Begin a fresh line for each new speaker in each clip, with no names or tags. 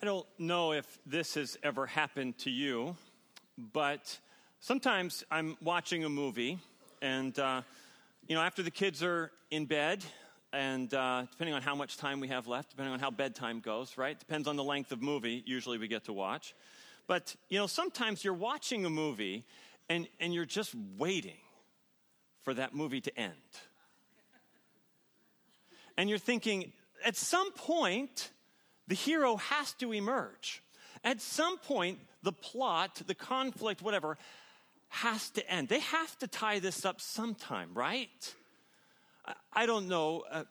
I don't know if this has ever happened to you, but sometimes I'm watching a movie, and uh, you know, after the kids are in bed, and uh, depending on how much time we have left, depending on how bedtime goes, right? Depends on the length of movie. Usually, we get to watch, but you know, sometimes you're watching a movie, and and you're just waiting for that movie to end, and you're thinking, at some point the hero has to emerge. At some point, the plot, the conflict, whatever, has to end. They have to tie this up sometime, right? I don't know. Uh,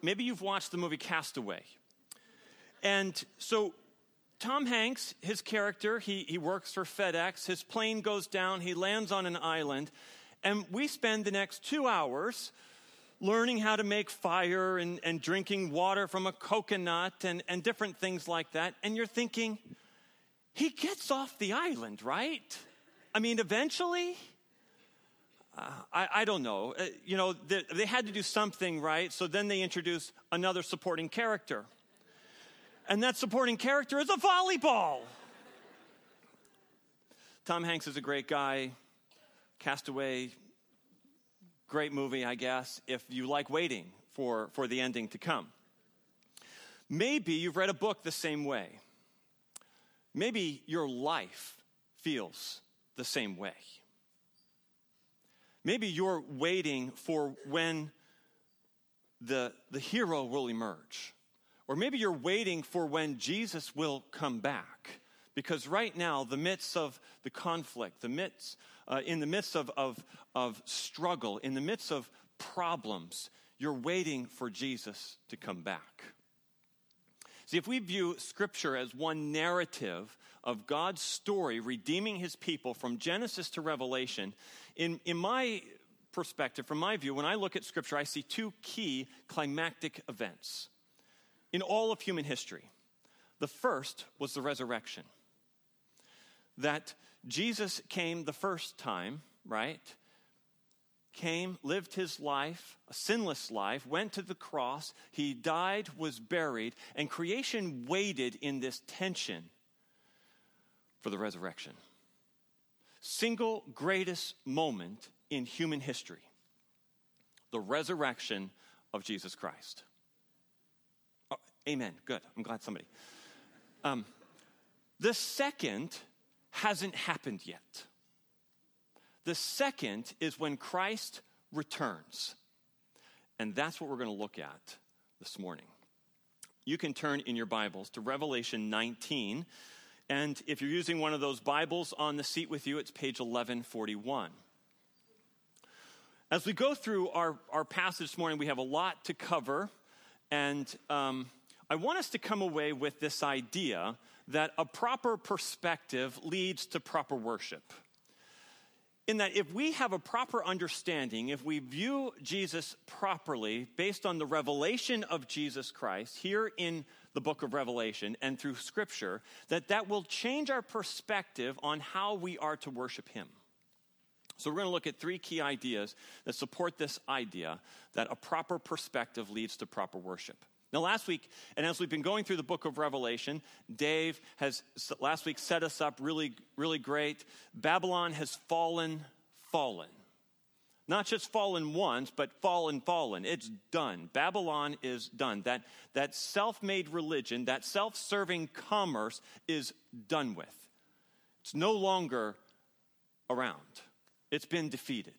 maybe you've watched the movie Castaway. And so Tom Hanks, his character, he, he works for FedEx. His plane goes down, he lands on an island, and we spend the next two hours learning how to make fire and, and drinking water from a coconut and, and different things like that. And you're thinking, he gets off the island, right? I mean, eventually? Uh, I, I, don't know. Uh, you know, they, they had to do something, right? So then they introduce another supporting character. And that supporting character is a volleyball. Tom Hanks is a great guy. Castaway, great movie, I guess, if you like waiting for, for the ending to come. Maybe you've read a book the same way. Maybe your life feels the same way. Maybe you're waiting for when the, the hero will emerge. Or maybe you're waiting for when Jesus will come back. Because right now, the midst of the conflict, the midst uh, in the midst of, of, of struggle, in the midst of problems, you're waiting for Jesus to come back. See, if we view Scripture as one narrative of God's story redeeming his people from Genesis to Revelation, in, in my perspective, from my view, when I look at Scripture, I see two key climactic events in all of human history. The first was the resurrection. That Jesus came the first time, right? Came, lived his life, a sinless life, went to the cross, he died, was buried, and creation waited in this tension for the resurrection. Single greatest moment in human history the resurrection of Jesus Christ. Oh, amen. Good. I'm glad somebody. Um, the second hasn't happened yet. The second is when Christ returns. And that's what we're going to look at this morning. You can turn in your Bibles to Revelation 19. And if you're using one of those Bibles on the seat with you, it's page 1141. As we go through our, our passage this morning, we have a lot to cover. And um, I want us to come away with this idea that a proper perspective leads to proper worship. In that, if we have a proper understanding, if we view Jesus properly based on the revelation of Jesus Christ here in the book of Revelation and through Scripture, that that will change our perspective on how we are to worship Him. So, we're going to look at three key ideas that support this idea that a proper perspective leads to proper worship. Now, last week, and as we've been going through the book of Revelation, Dave has last week set us up really, really great. Babylon has fallen, fallen. Not just fallen once, but fallen, fallen. It's done. Babylon is done. That, that self made religion, that self serving commerce is done with. It's no longer around, it's been defeated.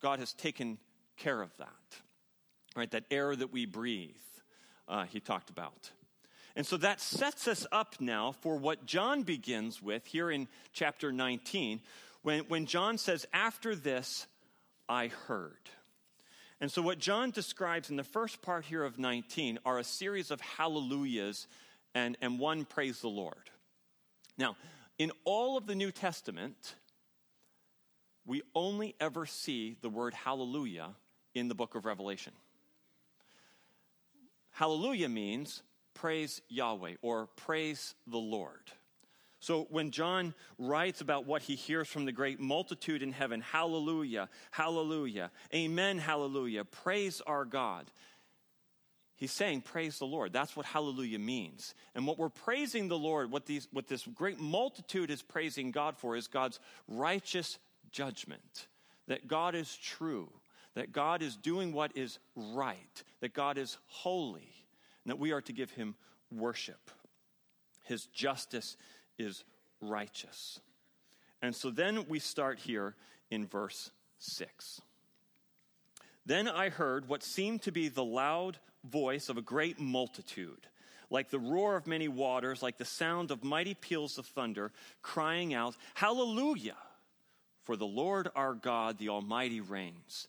God has taken care of that. Right? That air that we breathe uh, he talked about. And so that sets us up now for what John begins with here in chapter 19, when, when John says, After this, I heard. And so, what John describes in the first part here of 19 are a series of hallelujahs and, and one praise the Lord. Now, in all of the New Testament, we only ever see the word hallelujah in the book of Revelation. Hallelujah means praise Yahweh or praise the Lord. So when John writes about what he hears from the great multitude in heaven, hallelujah, hallelujah, amen, hallelujah, praise our God, he's saying, Praise the Lord. That's what hallelujah means. And what we're praising the Lord, what, these, what this great multitude is praising God for, is God's righteous judgment. That God is true, that God is doing what is right, that God is holy, and that we are to give him worship. His justice is righteous. And so then we start here in verse 6. Then I heard what seemed to be the loud voice of a great multitude, like the roar of many waters, like the sound of mighty peals of thunder, crying out, Hallelujah! For the Lord our God, the Almighty, reigns.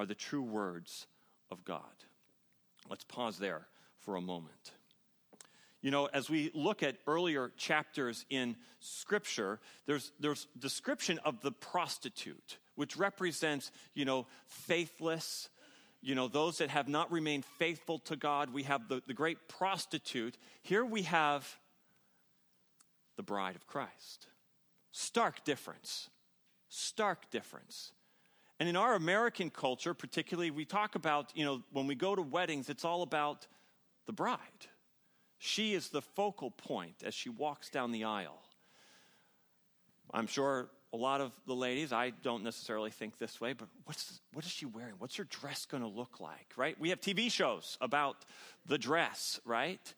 are the true words of God. Let's pause there for a moment. You know, as we look at earlier chapters in Scripture, there's, there's description of the prostitute, which represents, you know, faithless, you know, those that have not remained faithful to God. We have the, the great prostitute. Here we have the bride of Christ. Stark difference. Stark difference. And in our American culture, particularly, we talk about, you know, when we go to weddings, it's all about the bride she is the focal point as she walks down the aisle. I'm sure a lot of the ladies, I don't necessarily think this way, but what's, what is she wearing? What's her dress going to look like, right? We have TV shows about the dress, right?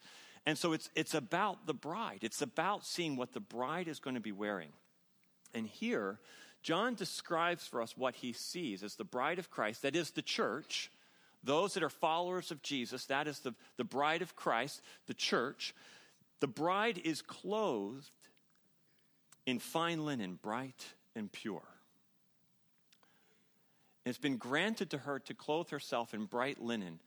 And so it's, it's about the bride. It's about seeing what the bride is going to be wearing. And here, John describes for us what he sees as the bride of Christ, that is the church, those that are followers of Jesus, that is the, the bride of Christ, the church, the bride is clothed in fine linen, bright and pure. It's been granted to her to clothe herself in bright linen,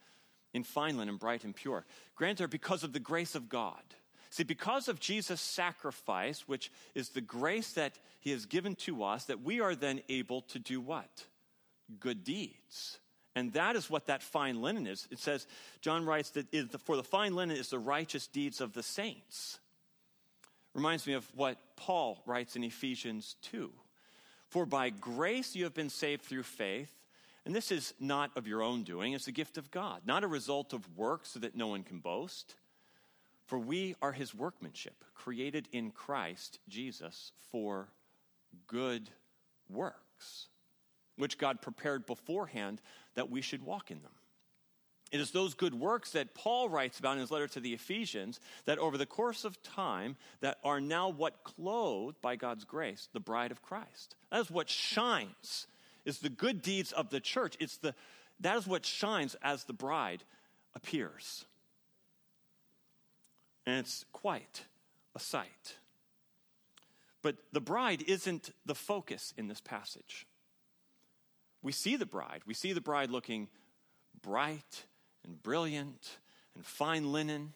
in fine linen, bright and pure. Granted her because of the grace of God. See, because of Jesus' sacrifice, which is the grace that he has given to us, that we are then able to do what? Good deeds. And that is what that fine linen is. It says, John writes that for the fine linen is the righteous deeds of the saints. Reminds me of what Paul writes in Ephesians 2. For by grace you have been saved through faith, and this is not of your own doing, it's a gift of God, not a result of works so that no one can boast. For we are his workmanship, created in Christ Jesus for good works which God prepared beforehand that we should walk in them. It is those good works that Paul writes about in his letter to the Ephesians that over the course of time that are now what clothed by God's grace the bride of Christ. That is what shines is the good deeds of the church. It's the that is what shines as the bride appears. And it's quite a sight. But the bride isn't the focus in this passage we see the bride. We see the bride looking bright and brilliant and fine linen,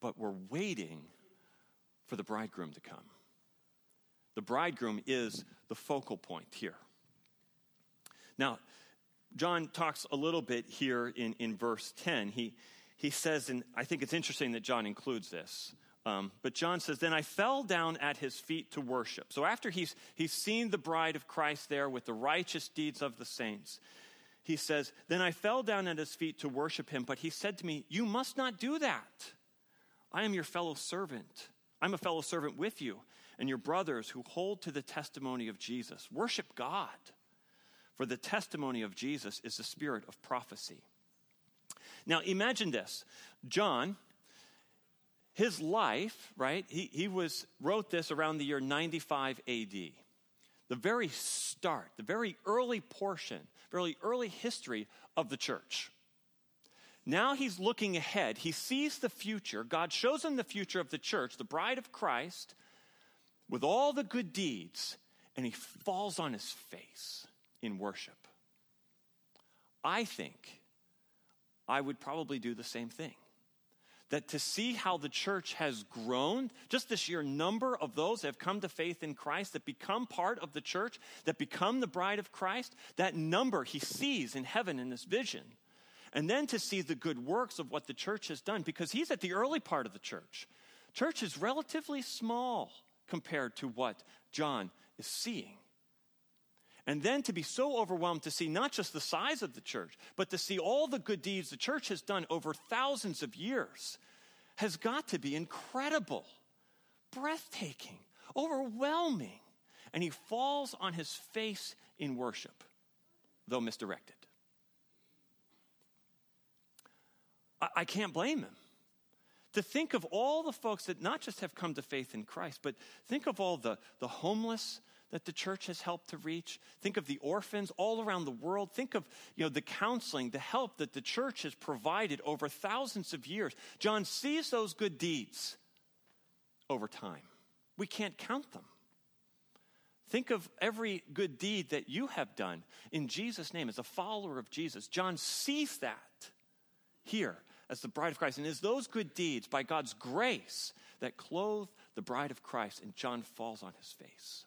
but we're waiting for the bridegroom to come. The bridegroom is the focal point here. Now, John talks a little bit here in, in verse 10. He, he says, and I think it's interesting that John includes this. Um, but John says, Then I fell down at his feet to worship. So after he's, he's seen the bride of Christ there with the righteous deeds of the saints, he says, Then I fell down at his feet to worship him. But he said to me, You must not do that. I am your fellow servant. I'm a fellow servant with you and your brothers who hold to the testimony of Jesus. Worship God. For the testimony of Jesus is the spirit of prophecy. Now imagine this John, his life, right, he, he was, wrote this around the year 95 AD. The very start, the very early portion, very early history of the church. Now he's looking ahead. He sees the future. God shows him the future of the church, the bride of Christ, with all the good deeds, and he falls on his face in worship. I think I would probably do the same thing. that to see how the church has grown, just the sheer number of those that have come to faith in Christ, that become part of the church, that become the bride of Christ, that number he sees in heaven in this vision. And then to see the good works of what the church has done, because he's at the early part of the church. Church is relatively small compared to what John is seeing. And then to be so overwhelmed to see not just the size of the church, but to see all the good deeds the church has done over thousands of years has got to be incredible, breathtaking, overwhelming. And he falls on his face in worship, though misdirected. I, I can't blame him to think of all the folks that not just have come to faith in Christ, but think of all the, the homeless that the church has helped to reach. Think of the orphans all around the world. Think of you know, the counseling, the help that the church has provided over thousands of years. John sees those good deeds over time. We can't count them. Think of every good deed that you have done in Jesus' name as a follower of Jesus. John sees that here as the bride of Christ. And it's those good deeds by God's grace that clothe the bride of Christ. And John falls on his face.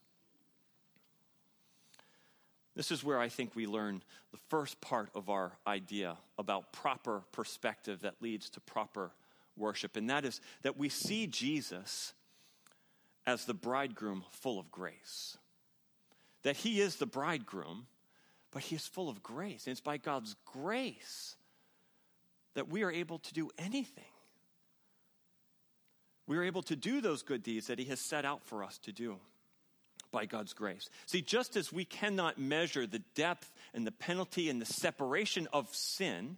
This is where I think we learn the first part of our idea about proper perspective that leads to proper worship. And that is that we see Jesus as the bridegroom full of grace. That he is the bridegroom, but he is full of grace. And it's by God's grace that we are able to do anything. We are able to do those good deeds that He has set out for us to do by God's grace. See, just as we cannot measure the depth and the penalty and the separation of sin,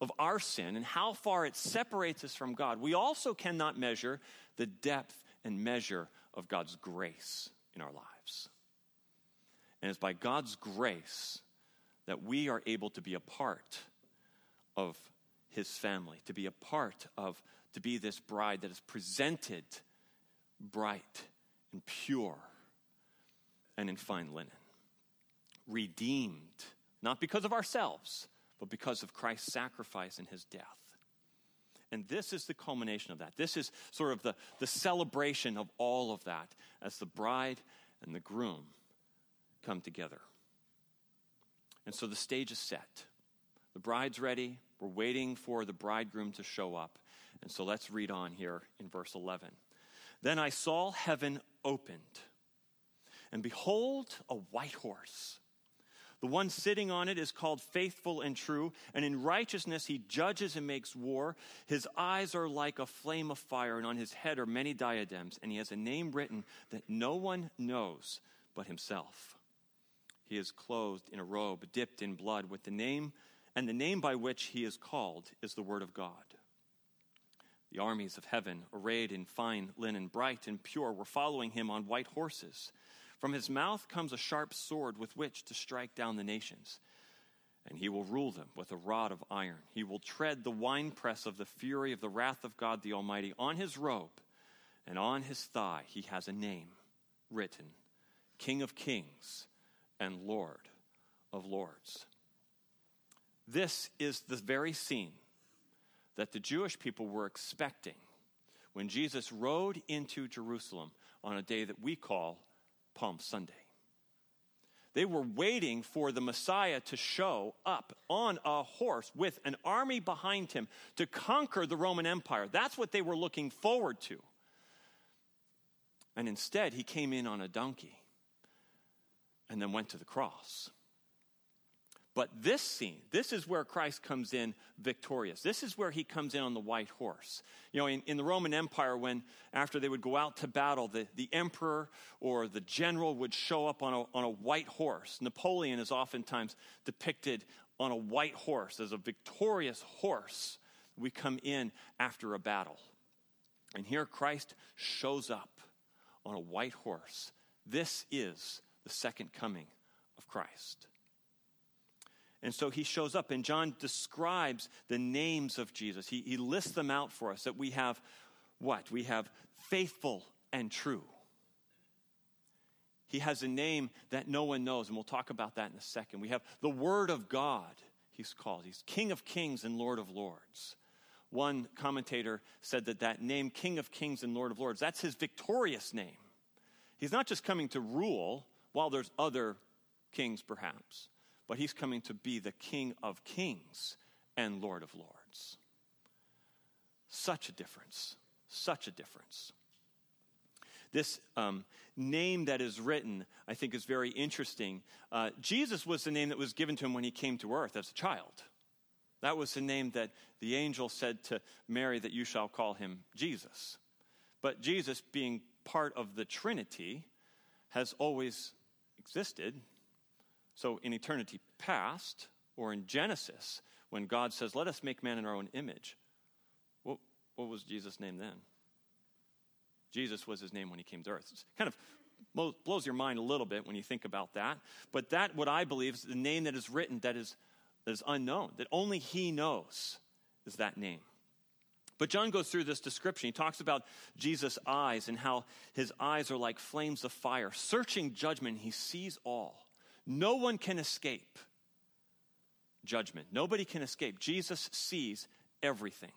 of our sin, and how far it separates us from God, we also cannot measure the depth and measure of God's grace in our lives. And it's by God's grace that we are able to be a part of his family, to be a part of, to be this bride that is presented bright and pure and in fine linen. Redeemed, not because of ourselves, but because of Christ's sacrifice and his death. And this is the culmination of that. This is sort of the, the celebration of all of that as the bride and the groom come together. And so the stage is set. The bride's ready, we're waiting for the bridegroom to show up. And so let's read on here in verse 11. Then I saw heaven opened, and behold, a white horse. The one sitting on it is called faithful and true, and in righteousness he judges and makes war. His eyes are like a flame of fire, and on his head are many diadems, and he has a name written that no one knows but himself. He is clothed in a robe dipped in blood with the name and the name by which he is called is the Word of God. The armies of heaven, arrayed in fine linen, bright and pure, were following him on white horses. From his mouth comes a sharp sword with which to strike down the nations. And he will rule them with a rod of iron. He will tread the winepress of the fury of the wrath of God the Almighty. On his robe and on his thigh he has a name written King of Kings and Lord of Lords. This is the very scene that the Jewish people were expecting when Jesus rode into Jerusalem on a day that we call Palm Sunday. They were waiting for the Messiah to show up on a horse with an army behind him to conquer the Roman Empire. That's what they were looking forward to. And instead, he came in on a donkey and then went to the cross. But this scene, this is where Christ comes in victorious. This is where he comes in on the white horse. You know, in, in, the Roman Empire, when after they would go out to battle, the, the emperor or the general would show up on a, on a white horse. Napoleon is oftentimes depicted on a white horse as a victorious horse. We come in after a battle. And here Christ shows up on a white horse. This is the second coming of Christ. And so he shows up, and John describes the names of Jesus. He, he lists them out for us that we have what? We have faithful and true. He has a name that no one knows, and we'll talk about that in a second. We have the Word of God, he's called. He's King of Kings and Lord of Lords. One commentator said that that name, King of Kings and Lord of Lords, that's his victorious name. He's not just coming to rule while there's other kings, perhaps, but he's coming to be the King of Kings and Lord of Lords. Such a difference. Such a difference. This um, name that is written, I think, is very interesting. Uh, Jesus was the name that was given to him when he came to earth as a child. That was the name that the angel said to Mary that you shall call him Jesus. But Jesus, being part of the Trinity, has always existed. So in eternity past, or in Genesis, when God says, Let us make man in our own image, what, what was Jesus' name then? Jesus was his name when he came to earth. It kind of blows your mind a little bit when you think about that. But that, what I believe, is the name that is written that is, that is unknown, that only he knows is that name. But John goes through this description. He talks about Jesus' eyes and how his eyes are like flames of fire, searching judgment. He sees all. No one can escape judgment. Nobody can escape. Jesus sees everything.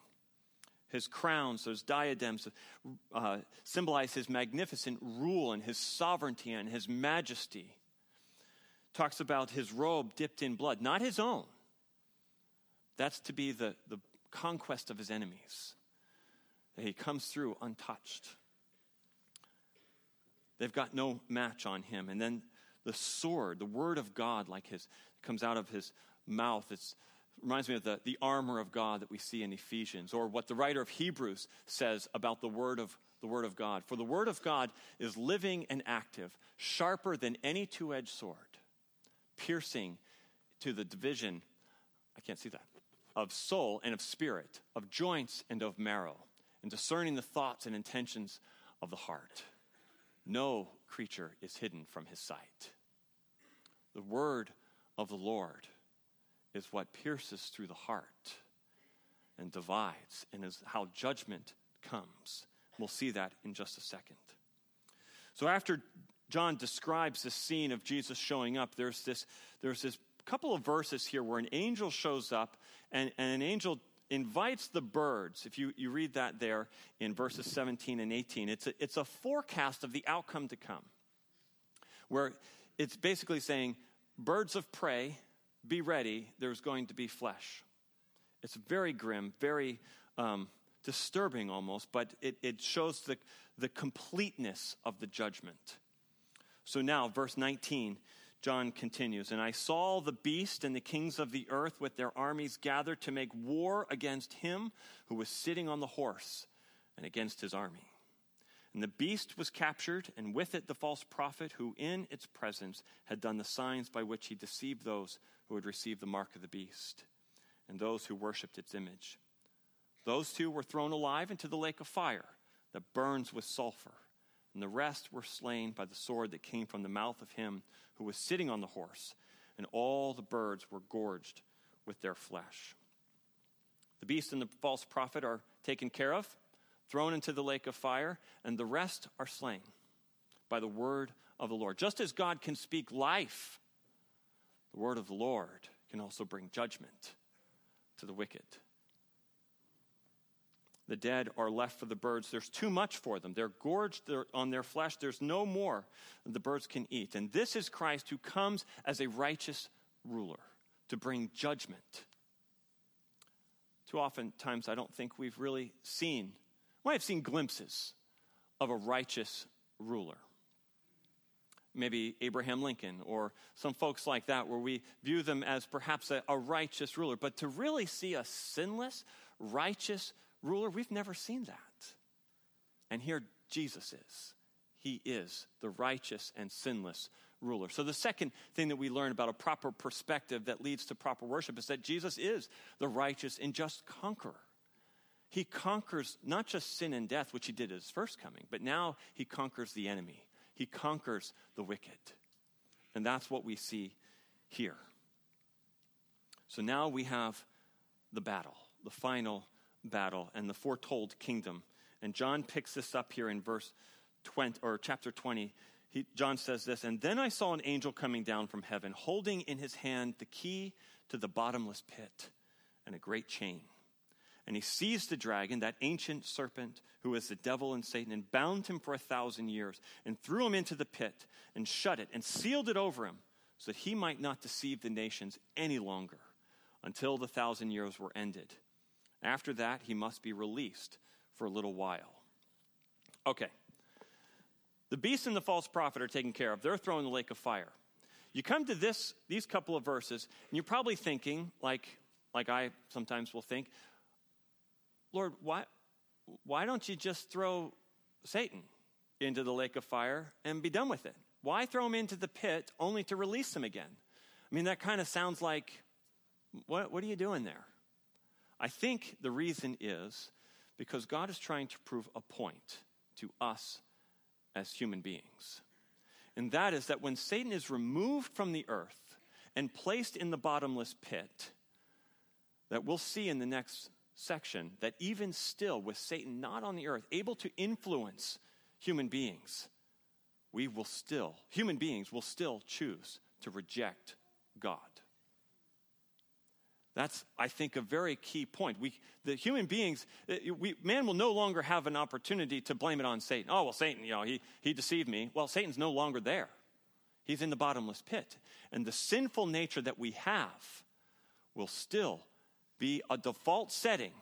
His crowns, those diadems, uh, symbolize his magnificent rule and his sovereignty and his majesty. Talks about his robe dipped in blood, not his own. That's to be the, the conquest of his enemies. He comes through untouched. They've got no match on him. And then the sword, the word of God, like his, comes out of his mouth. It reminds me of the, the armor of God that we see in Ephesians, or what the writer of Hebrews says about the word of the word of God. For the word of God is living and active, sharper than any two-edged sword, piercing to the division, I can't see that, of soul and of spirit, of joints and of marrow, and discerning the thoughts and intentions of the heart. No creature is hidden from his sight. The word of the Lord is what pierces through the heart and divides, and is how judgment comes. We'll see that in just a second. So after John describes the scene of Jesus showing up, there's this, there's this couple of verses here where an angel shows up and, and an angel invites the birds. If you, you read that there in verses 17 and 18, it's a, it's a forecast of the outcome to come, where it's basically saying, Birds of prey, be ready, there's going to be flesh. It's very grim, very um, disturbing almost, but it, it shows the, the completeness of the judgment. So now, verse 19, John continues, And I saw the beast and the kings of the earth with their armies gathered to make war against him who was sitting on the horse and against his army. And the beast was captured, and with it the false prophet who in its presence had done the signs by which he deceived those who had received the mark of the beast and those who worshipped its image. Those two were thrown alive into the lake of fire that burns with sulfur, and the rest were slain by the sword that came from the mouth of him who was sitting on the horse, and all the birds were gorged with their flesh. The beast and the false prophet are taken care of, thrown into the lake of fire, and the rest are slain by the word of the Lord. Just as God can speak life the word of the Lord can also bring judgment to the wicked. The dead are left for the birds. There's too much for them. They're gorged on their flesh. There's no more the birds can eat. And this is Christ who comes as a righteous ruler to bring judgment. Too often times I don't think we've really seen, well, I've seen glimpses of a righteous ruler maybe Abraham Lincoln or some folks like that, where we view them as perhaps a, a, righteous ruler. But to really see a sinless, righteous ruler, we've never seen that. And here Jesus is. He is the righteous and sinless ruler. So, the second thing that we learn about a proper perspective that leads to proper worship is that Jesus is the righteous and just conqueror. He conquers not just sin and death, which he did at his first coming, but now he conquers the enemy. He conquers the wicked. And that's what we see here. So now we have the battle, the final battle, and the foretold kingdom. And John picks this up here in verse 20 or chapter 20. He, John says this, and then I saw an angel coming down from heaven, holding in his hand the key to the bottomless pit and a great chain. And he seized the dragon, that ancient serpent who is the devil and Satan, and bound him for a thousand years, and threw him into the pit, and shut it, and sealed it over him, so that he might not deceive the nations any longer, until the thousand years were ended. After that, he must be released for a little while. Okay. The beast and the false prophet are taken care of. They're thrown in the lake of fire. You come to this, these couple of verses, and you're probably thinking, like, like I sometimes will think, Lord, why, why don't you just throw Satan into the lake of fire and be done with it? Why throw him into the pit only to release him again? I mean, that kind of sounds like, what, what are you doing there? I think the reason is because God is trying to prove a point to us as human beings. And that is that when Satan is removed from the earth and placed in the bottomless pit, that we'll see in the next section that even still, with Satan not on the earth, able to influence human beings, we will still, human beings will still choose to reject God. That's, I think, a very key point. We, the human beings, uh, we, man will no longer have an opportunity to blame it on Satan. Oh, well, Satan, you know, he, he deceived me. Well, Satan's no longer there. He's in the bottomless pit. And the sinful nature that we have will still be a default setting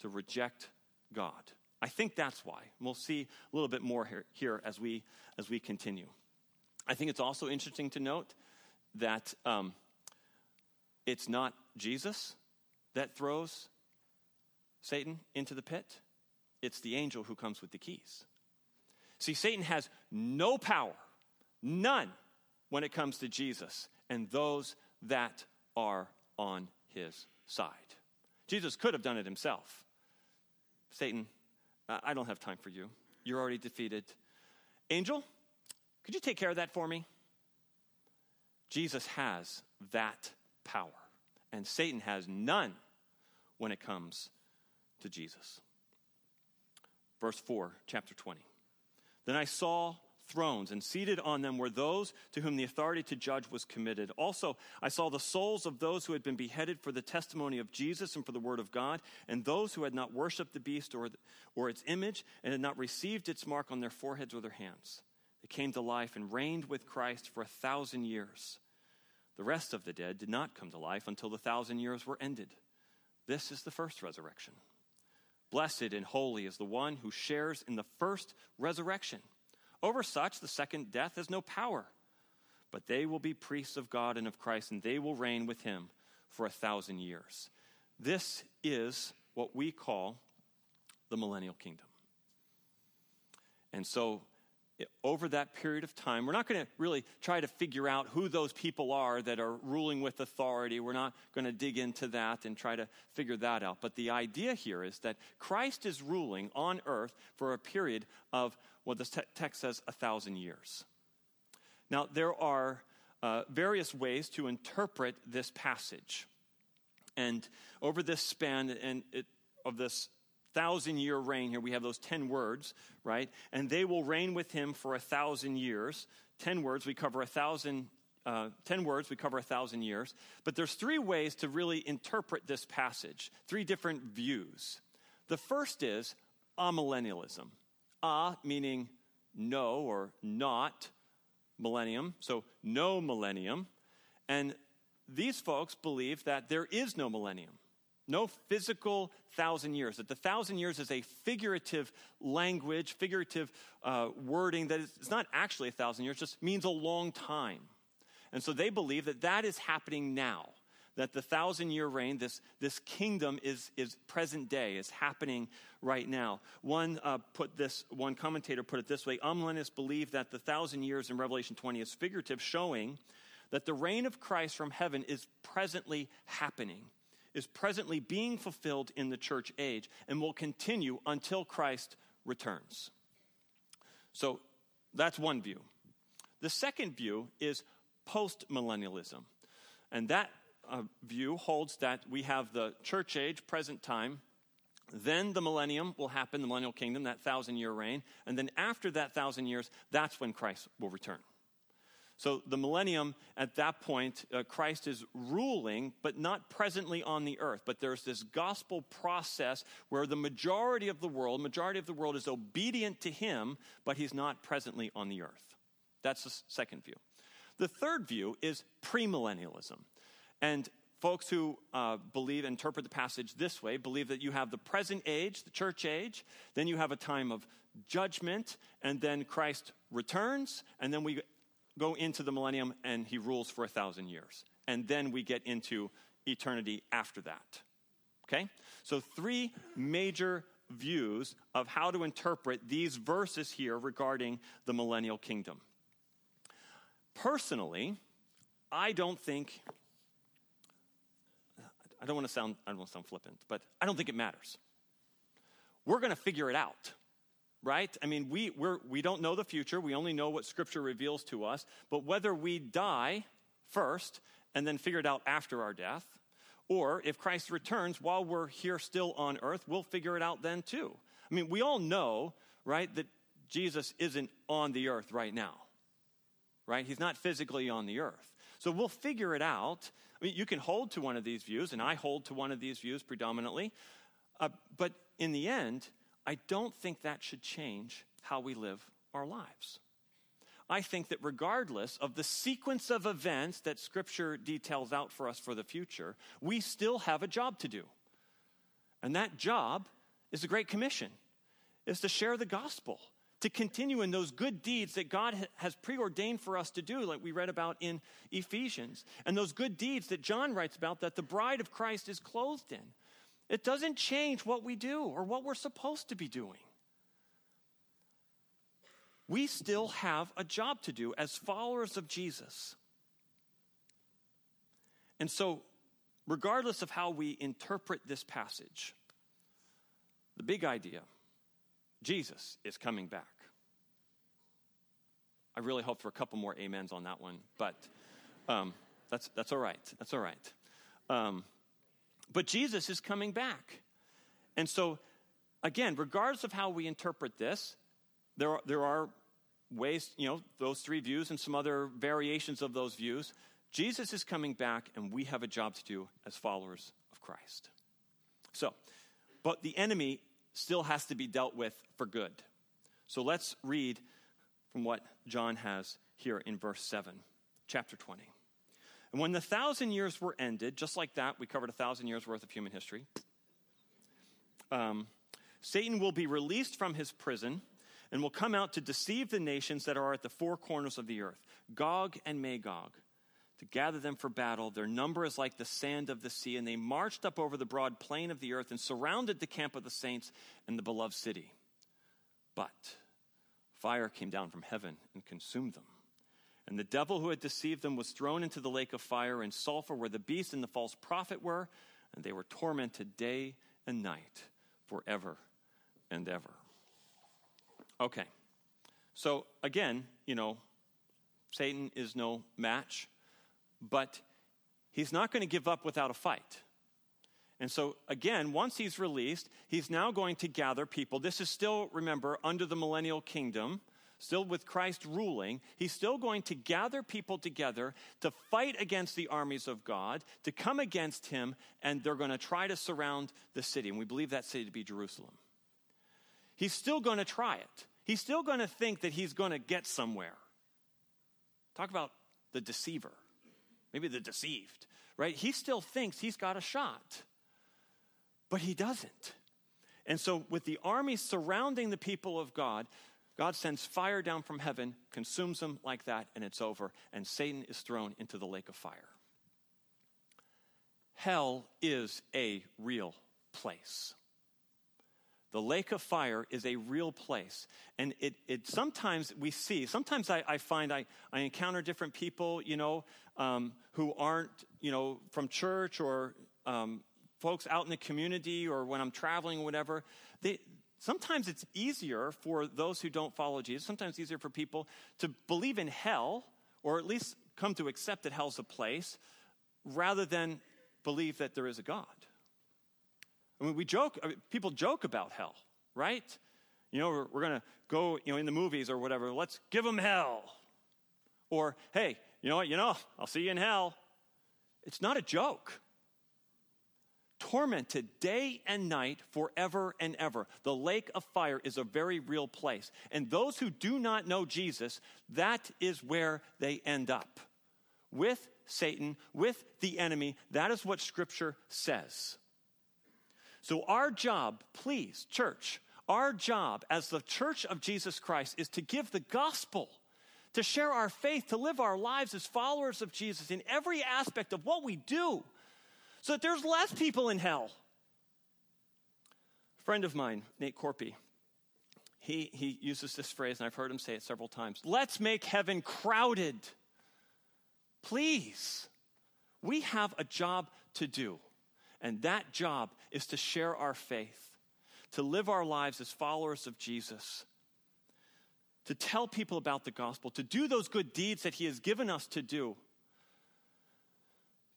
to reject God. I think that's why. We'll see a little bit more here, here as, we, as we continue. I think it's also interesting to note that um, it's not Jesus that throws Satan into the pit, it's the angel who comes with the keys. See, Satan has no power, none, when it comes to Jesus and those that are on his side. Jesus could have done it himself. Satan, I don't have time for you. You're already defeated. Angel, could you take care of that for me? Jesus has that power, and Satan has none when it comes to Jesus. Verse 4, chapter 20. Then I saw thrones, and seated on them were those to whom the authority to judge was committed. Also, I saw the souls of those who had been beheaded for the testimony of Jesus and for the word of God, and those who had not worshipped the beast or, or its image and had not received its mark on their foreheads or their hands. They came to life and reigned with Christ for a thousand years. The rest of the dead did not come to life until the thousand years were ended. This is the first resurrection. Blessed and holy is the one who shares in the first resurrection. Over such, the second death has no power. But they will be priests of God and of Christ, and they will reign with him for a thousand years. This is what we call the millennial kingdom. And so, over that period of time, we're not going to really try to figure out who those people are that are ruling with authority. We're not going to dig into that and try to figure that out. But the idea here is that Christ is ruling on earth for a period of what the te- text says, a thousand years. Now, there are uh, various ways to interpret this passage. And over this span and it, of this thousand year reign here, we have those 10 words, right? And they will reign with him for a thousand years. 10 words, we cover a thousand. Uh, 10 words, we cover a thousand years. But there's three ways to really interpret this passage, three different views. The first is amillennialism. A meaning no or not millennium, so no millennium. And these folks believe that there is no millennium, no physical thousand years, that the thousand years is a figurative language, figurative uh, wording that is it's not actually a thousand years, just means a long time. And so they believe that that is happening now that the thousand year reign, this, this kingdom is, is present day, is happening right now. One uh, put this, one commentator put it this way: Amillennialists believe that the thousand years in Revelation 20 is figurative, showing that the reign of Christ from heaven is presently happening, is presently being fulfilled in the church age, and will continue until Christ returns. So that's one view. The second view is postmillennialism. And that uh, view holds that we have the church age, present time, then the millennium will happen, the millennial kingdom, that thousand year reign. And then after that thousand years, that's when Christ will return. So the millennium, at that point, uh, Christ is ruling, but not presently on the earth. But there's this gospel process where the majority of the world, majority of the world is obedient to him, but he's not presently on the earth. That's the second view. The third view is premillennialism. And folks who uh, believe, interpret the passage this way, believe that you have the present age, the church age, then you have a time of judgment, and then Christ returns, and then we go into the millennium and he rules for a thousand years. And then we get into eternity after that. Okay? So, three major views of how to interpret these verses here regarding the millennial kingdom. Personally, I don't think, I don't want to sound, I don't want to sound flippant, but I don't think it matters. We're going to figure it out right? I mean, we, we're, we don't know the future. We only know what Scripture reveals to us. But whether we die first and then figure it out after our death, or if Christ returns while we're here still on earth, we'll figure it out then too. I mean, we all know, right, that Jesus isn't on the earth right now, right? He's not physically on the earth. So we'll figure it out. I mean, you can hold to one of these views, and I hold to one of these views predominantly. Uh, but in the end, I don't think that should change how we live our lives. I think that regardless of the sequence of events that Scripture details out for us for the future, we still have a job to do. And that job is the Great Commission, is to share the gospel, to continue in those good deeds that God has preordained for us to do, like we read about in Ephesians, and those good deeds that John writes about that the bride of Christ is clothed in. It doesn't change what we do or what we're supposed to be doing. We still have a job to do as followers of Jesus. And so, regardless of how we interpret this passage, the big idea Jesus is coming back. I really hope for a couple more amens on that one, but um, that's, that's all right. That's all right. Um, but Jesus is coming back. And so, again, regardless of how we interpret this, there are, there are ways, you know, those three views and some other variations of those views. Jesus is coming back, and we have a job to do as followers of Christ. So, but the enemy still has to be dealt with for good. So let's read from what John has here in verse 7, chapter 20. And when the thousand years were ended, just like that, we covered a thousand years worth of human history. Um, Satan will be released from his prison and will come out to deceive the nations that are at the four corners of the earth, Gog and Magog, to gather them for battle. Their number is like the sand of the sea, and they marched up over the broad plain of the earth and surrounded the camp of the saints and the beloved city. But fire came down from heaven and consumed them. And the devil who had deceived them was thrown into the lake of fire and sulfur where the beast and the false prophet were, and they were tormented day and night forever and ever. Okay. So again, you know, Satan is no match, but he's not going to give up without a fight. And so, again, once he's released, he's now going to gather people. This is still, remember, under the millennial kingdom still with Christ ruling, he's still going to gather people together to fight against the armies of God, to come against him, and they're going to try to surround the city. And we believe that city to be Jerusalem. He's still going to try it. He's still going to think that he's going to get somewhere. Talk about the deceiver, maybe the deceived, right? He still thinks he's got a shot, but he doesn't. And so, with the army surrounding the people of God, God sends fire down from heaven, consumes them like that, and it's over, and Satan is thrown into the lake of fire. Hell is a real place. The lake of fire is a real place. And it, it sometimes we see, sometimes I, I find I, I encounter different people, you know, um, who aren't, you know, from church or um, folks out in the community or when I'm traveling or whatever. They, Sometimes it's easier for those who don't follow Jesus, sometimes easier for people to believe in hell, or at least come to accept that hell's a place, rather than believe that there is a God. I mean, we joke, I mean, people joke about hell, right? You know, we're, we're going to go, you know, in the movies or whatever, let's give them hell. or, hey, you know what, you know, I'll see you in hell. It's not a joke. Tormented day and night forever and ever. The lake of fire is a very real place. And those who do not know Jesus, that is where they end up with Satan, with the enemy. That is what Scripture says. So, our job, please, church, our job as the church of Jesus Christ is to give the gospel, to share our faith, to live our lives as followers of Jesus in every aspect of what we do so that there's less people in hell. A friend of mine, Nate Corpy, he, he uses this phrase, and I've heard him say it several times let's make heaven crowded. Please. We have a job to do, and that job is to share our faith to live our lives as followers of Jesus, to tell people about the gospel, to do those good deeds that He has given us to do.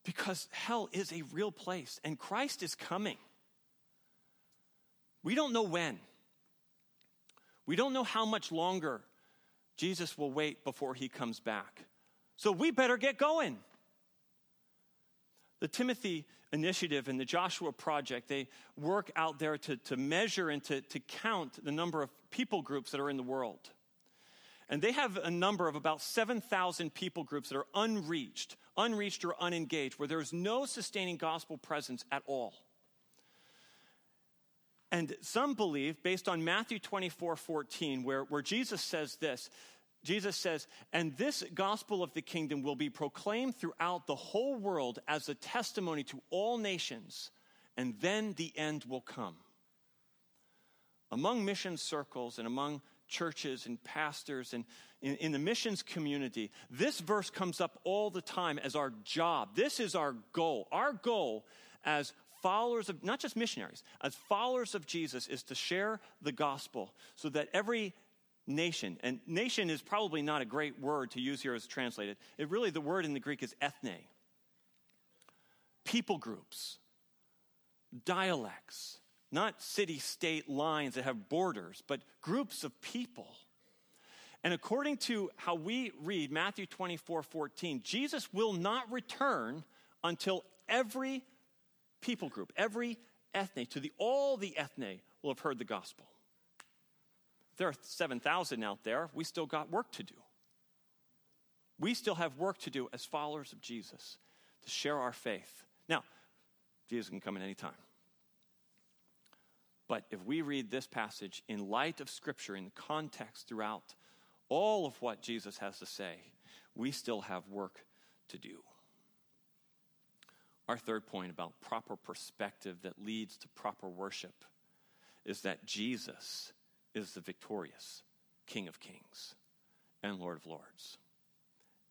Because hell is a real place and Christ is coming. We don't know when. We don't know how much longer Jesus will wait before he comes back. So we better get going. The Timothy Initiative and the Joshua Project, they work out there to, to measure and to, to count the number of people groups that are in the world. And they have a number of about 7,000 people groups that are unreached, unreached or unengaged, where there's no sustaining gospel presence at all. And some believe, based on Matthew 24 14, where, where Jesus says this Jesus says, and this gospel of the kingdom will be proclaimed throughout the whole world as a testimony to all nations, and then the end will come. Among mission circles and among churches and pastors and in, in, the missions community, this verse comes up all the time as our job. This is our goal. Our goal as followers of, not just missionaries, as followers of Jesus is to share the gospel so that every nation. And nation is probably not a great word to use here as translated. It really, the word in the Greek is ethne. People groups, dialects, not city state lines that have borders, but groups of people. And according to how we read Matthew 24 14, Jesus will not return until every people group, every ethne, to the, all the ethne will have heard the gospel there are 7,000 out there. We still got work to do. We still have work to do as followers of Jesus to share our faith. Now, Jesus can come in any time. But if we read this passage in light of Scripture, in context throughout all of what Jesus has to say, we still have work to do. Our third point about proper perspective that leads to proper worship is that Jesus is the victorious King of Kings and Lord of Lords.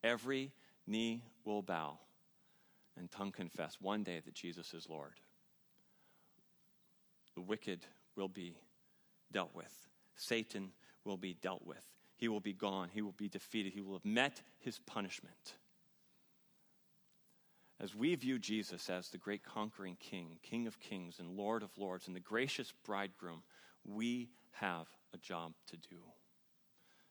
Every knee will bow and tongue confess one day that Jesus is Lord. The wicked will be dealt with, Satan will be dealt with. He will be gone, he will be defeated, he will have met his punishment. As we view Jesus as the great conquering King, King of kings and Lord of lords, and the gracious bridegroom, we have a job to do.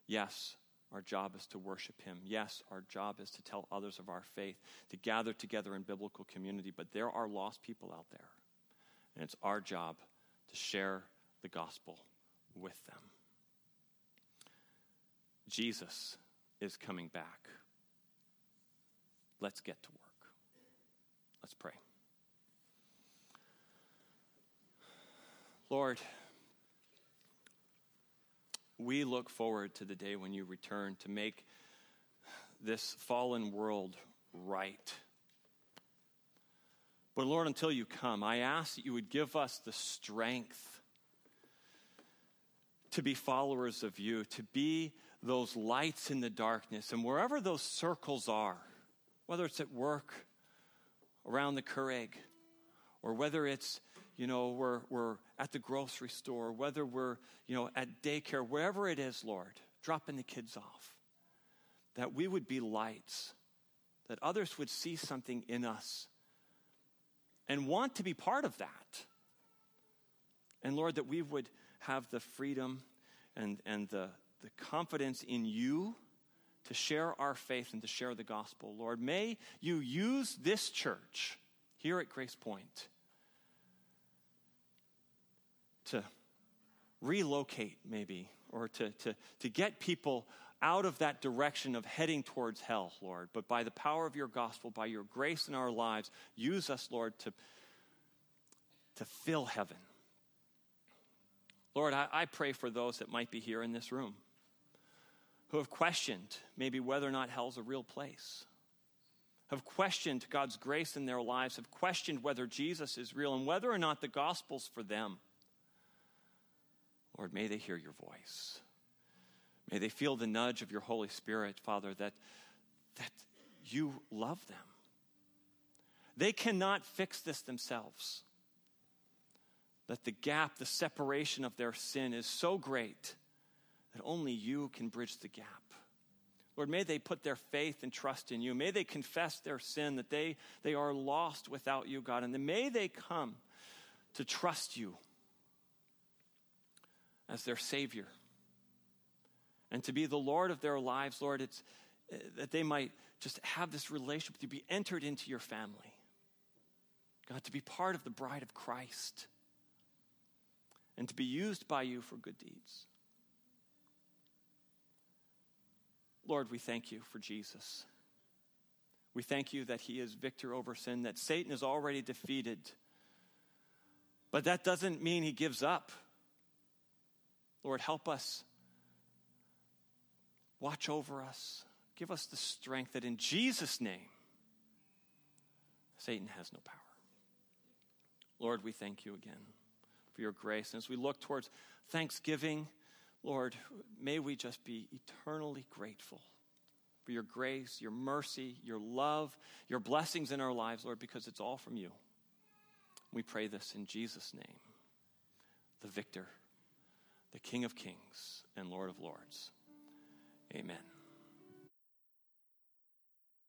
Yes, our job is to worship Him. Yes, our job is to tell others of our faith, to gather together in biblical community, but there are lost people out there. And it's our job to share the gospel with them. Jesus is coming back. Let's get to work. Let's pray. Lord, we look forward to the day when you return to make this fallen world right. But Lord, until you come, I ask that you would give us the strength to be followers of you, to be those lights in the darkness, and wherever those circles are, whether it's at work, around the Keurig, or whether it's you know, we're, we're at the grocery store, whether we're, you know, at daycare, wherever it is, Lord, dropping the kids off, that we would be lights, that others would see something in us and want to be part of that. And Lord, that we would have the freedom and, and the, the confidence in you to share our faith and to share the gospel. Lord, may you use this church here at Grace Point to relocate, maybe, or to, to, to get people out of that direction of heading towards hell, Lord. But by the power of your gospel, by your grace in our lives, use us, Lord, to, to fill heaven. Lord, I, I pray for those that might be here in this room who have questioned maybe whether or not hell's a real place, have questioned God's grace in their lives, have questioned whether Jesus is real and whether or not the gospel's for them. Lord, may they hear your voice. May they feel the nudge of your Holy Spirit, Father, that, that you love them. They cannot fix this themselves. That the gap, the separation of their sin is so great that only you can bridge the gap. Lord, may they put their faith and trust in you. May they confess their sin, that they, they are lost without you, God. And then may they come to trust you as their Savior and to be the Lord of their lives, Lord, it's uh, that they might just have this relationship, to be entered into your family. God, to be part of the bride of Christ and to be used by you for good deeds. Lord, we thank you for Jesus. We thank you that he is victor over sin, that Satan is already defeated. But that doesn't mean he gives up. Lord, help us. Watch over us. Give us the strength that in Jesus' name, Satan has no power. Lord, we thank you again for your grace. And as we look towards Thanksgiving, Lord, may we just be eternally grateful for your grace, your mercy, your love, your blessings in our lives, Lord, because it's all from you. We pray this in Jesus' name, the victor, the King of kings and Lord of lords. Amen.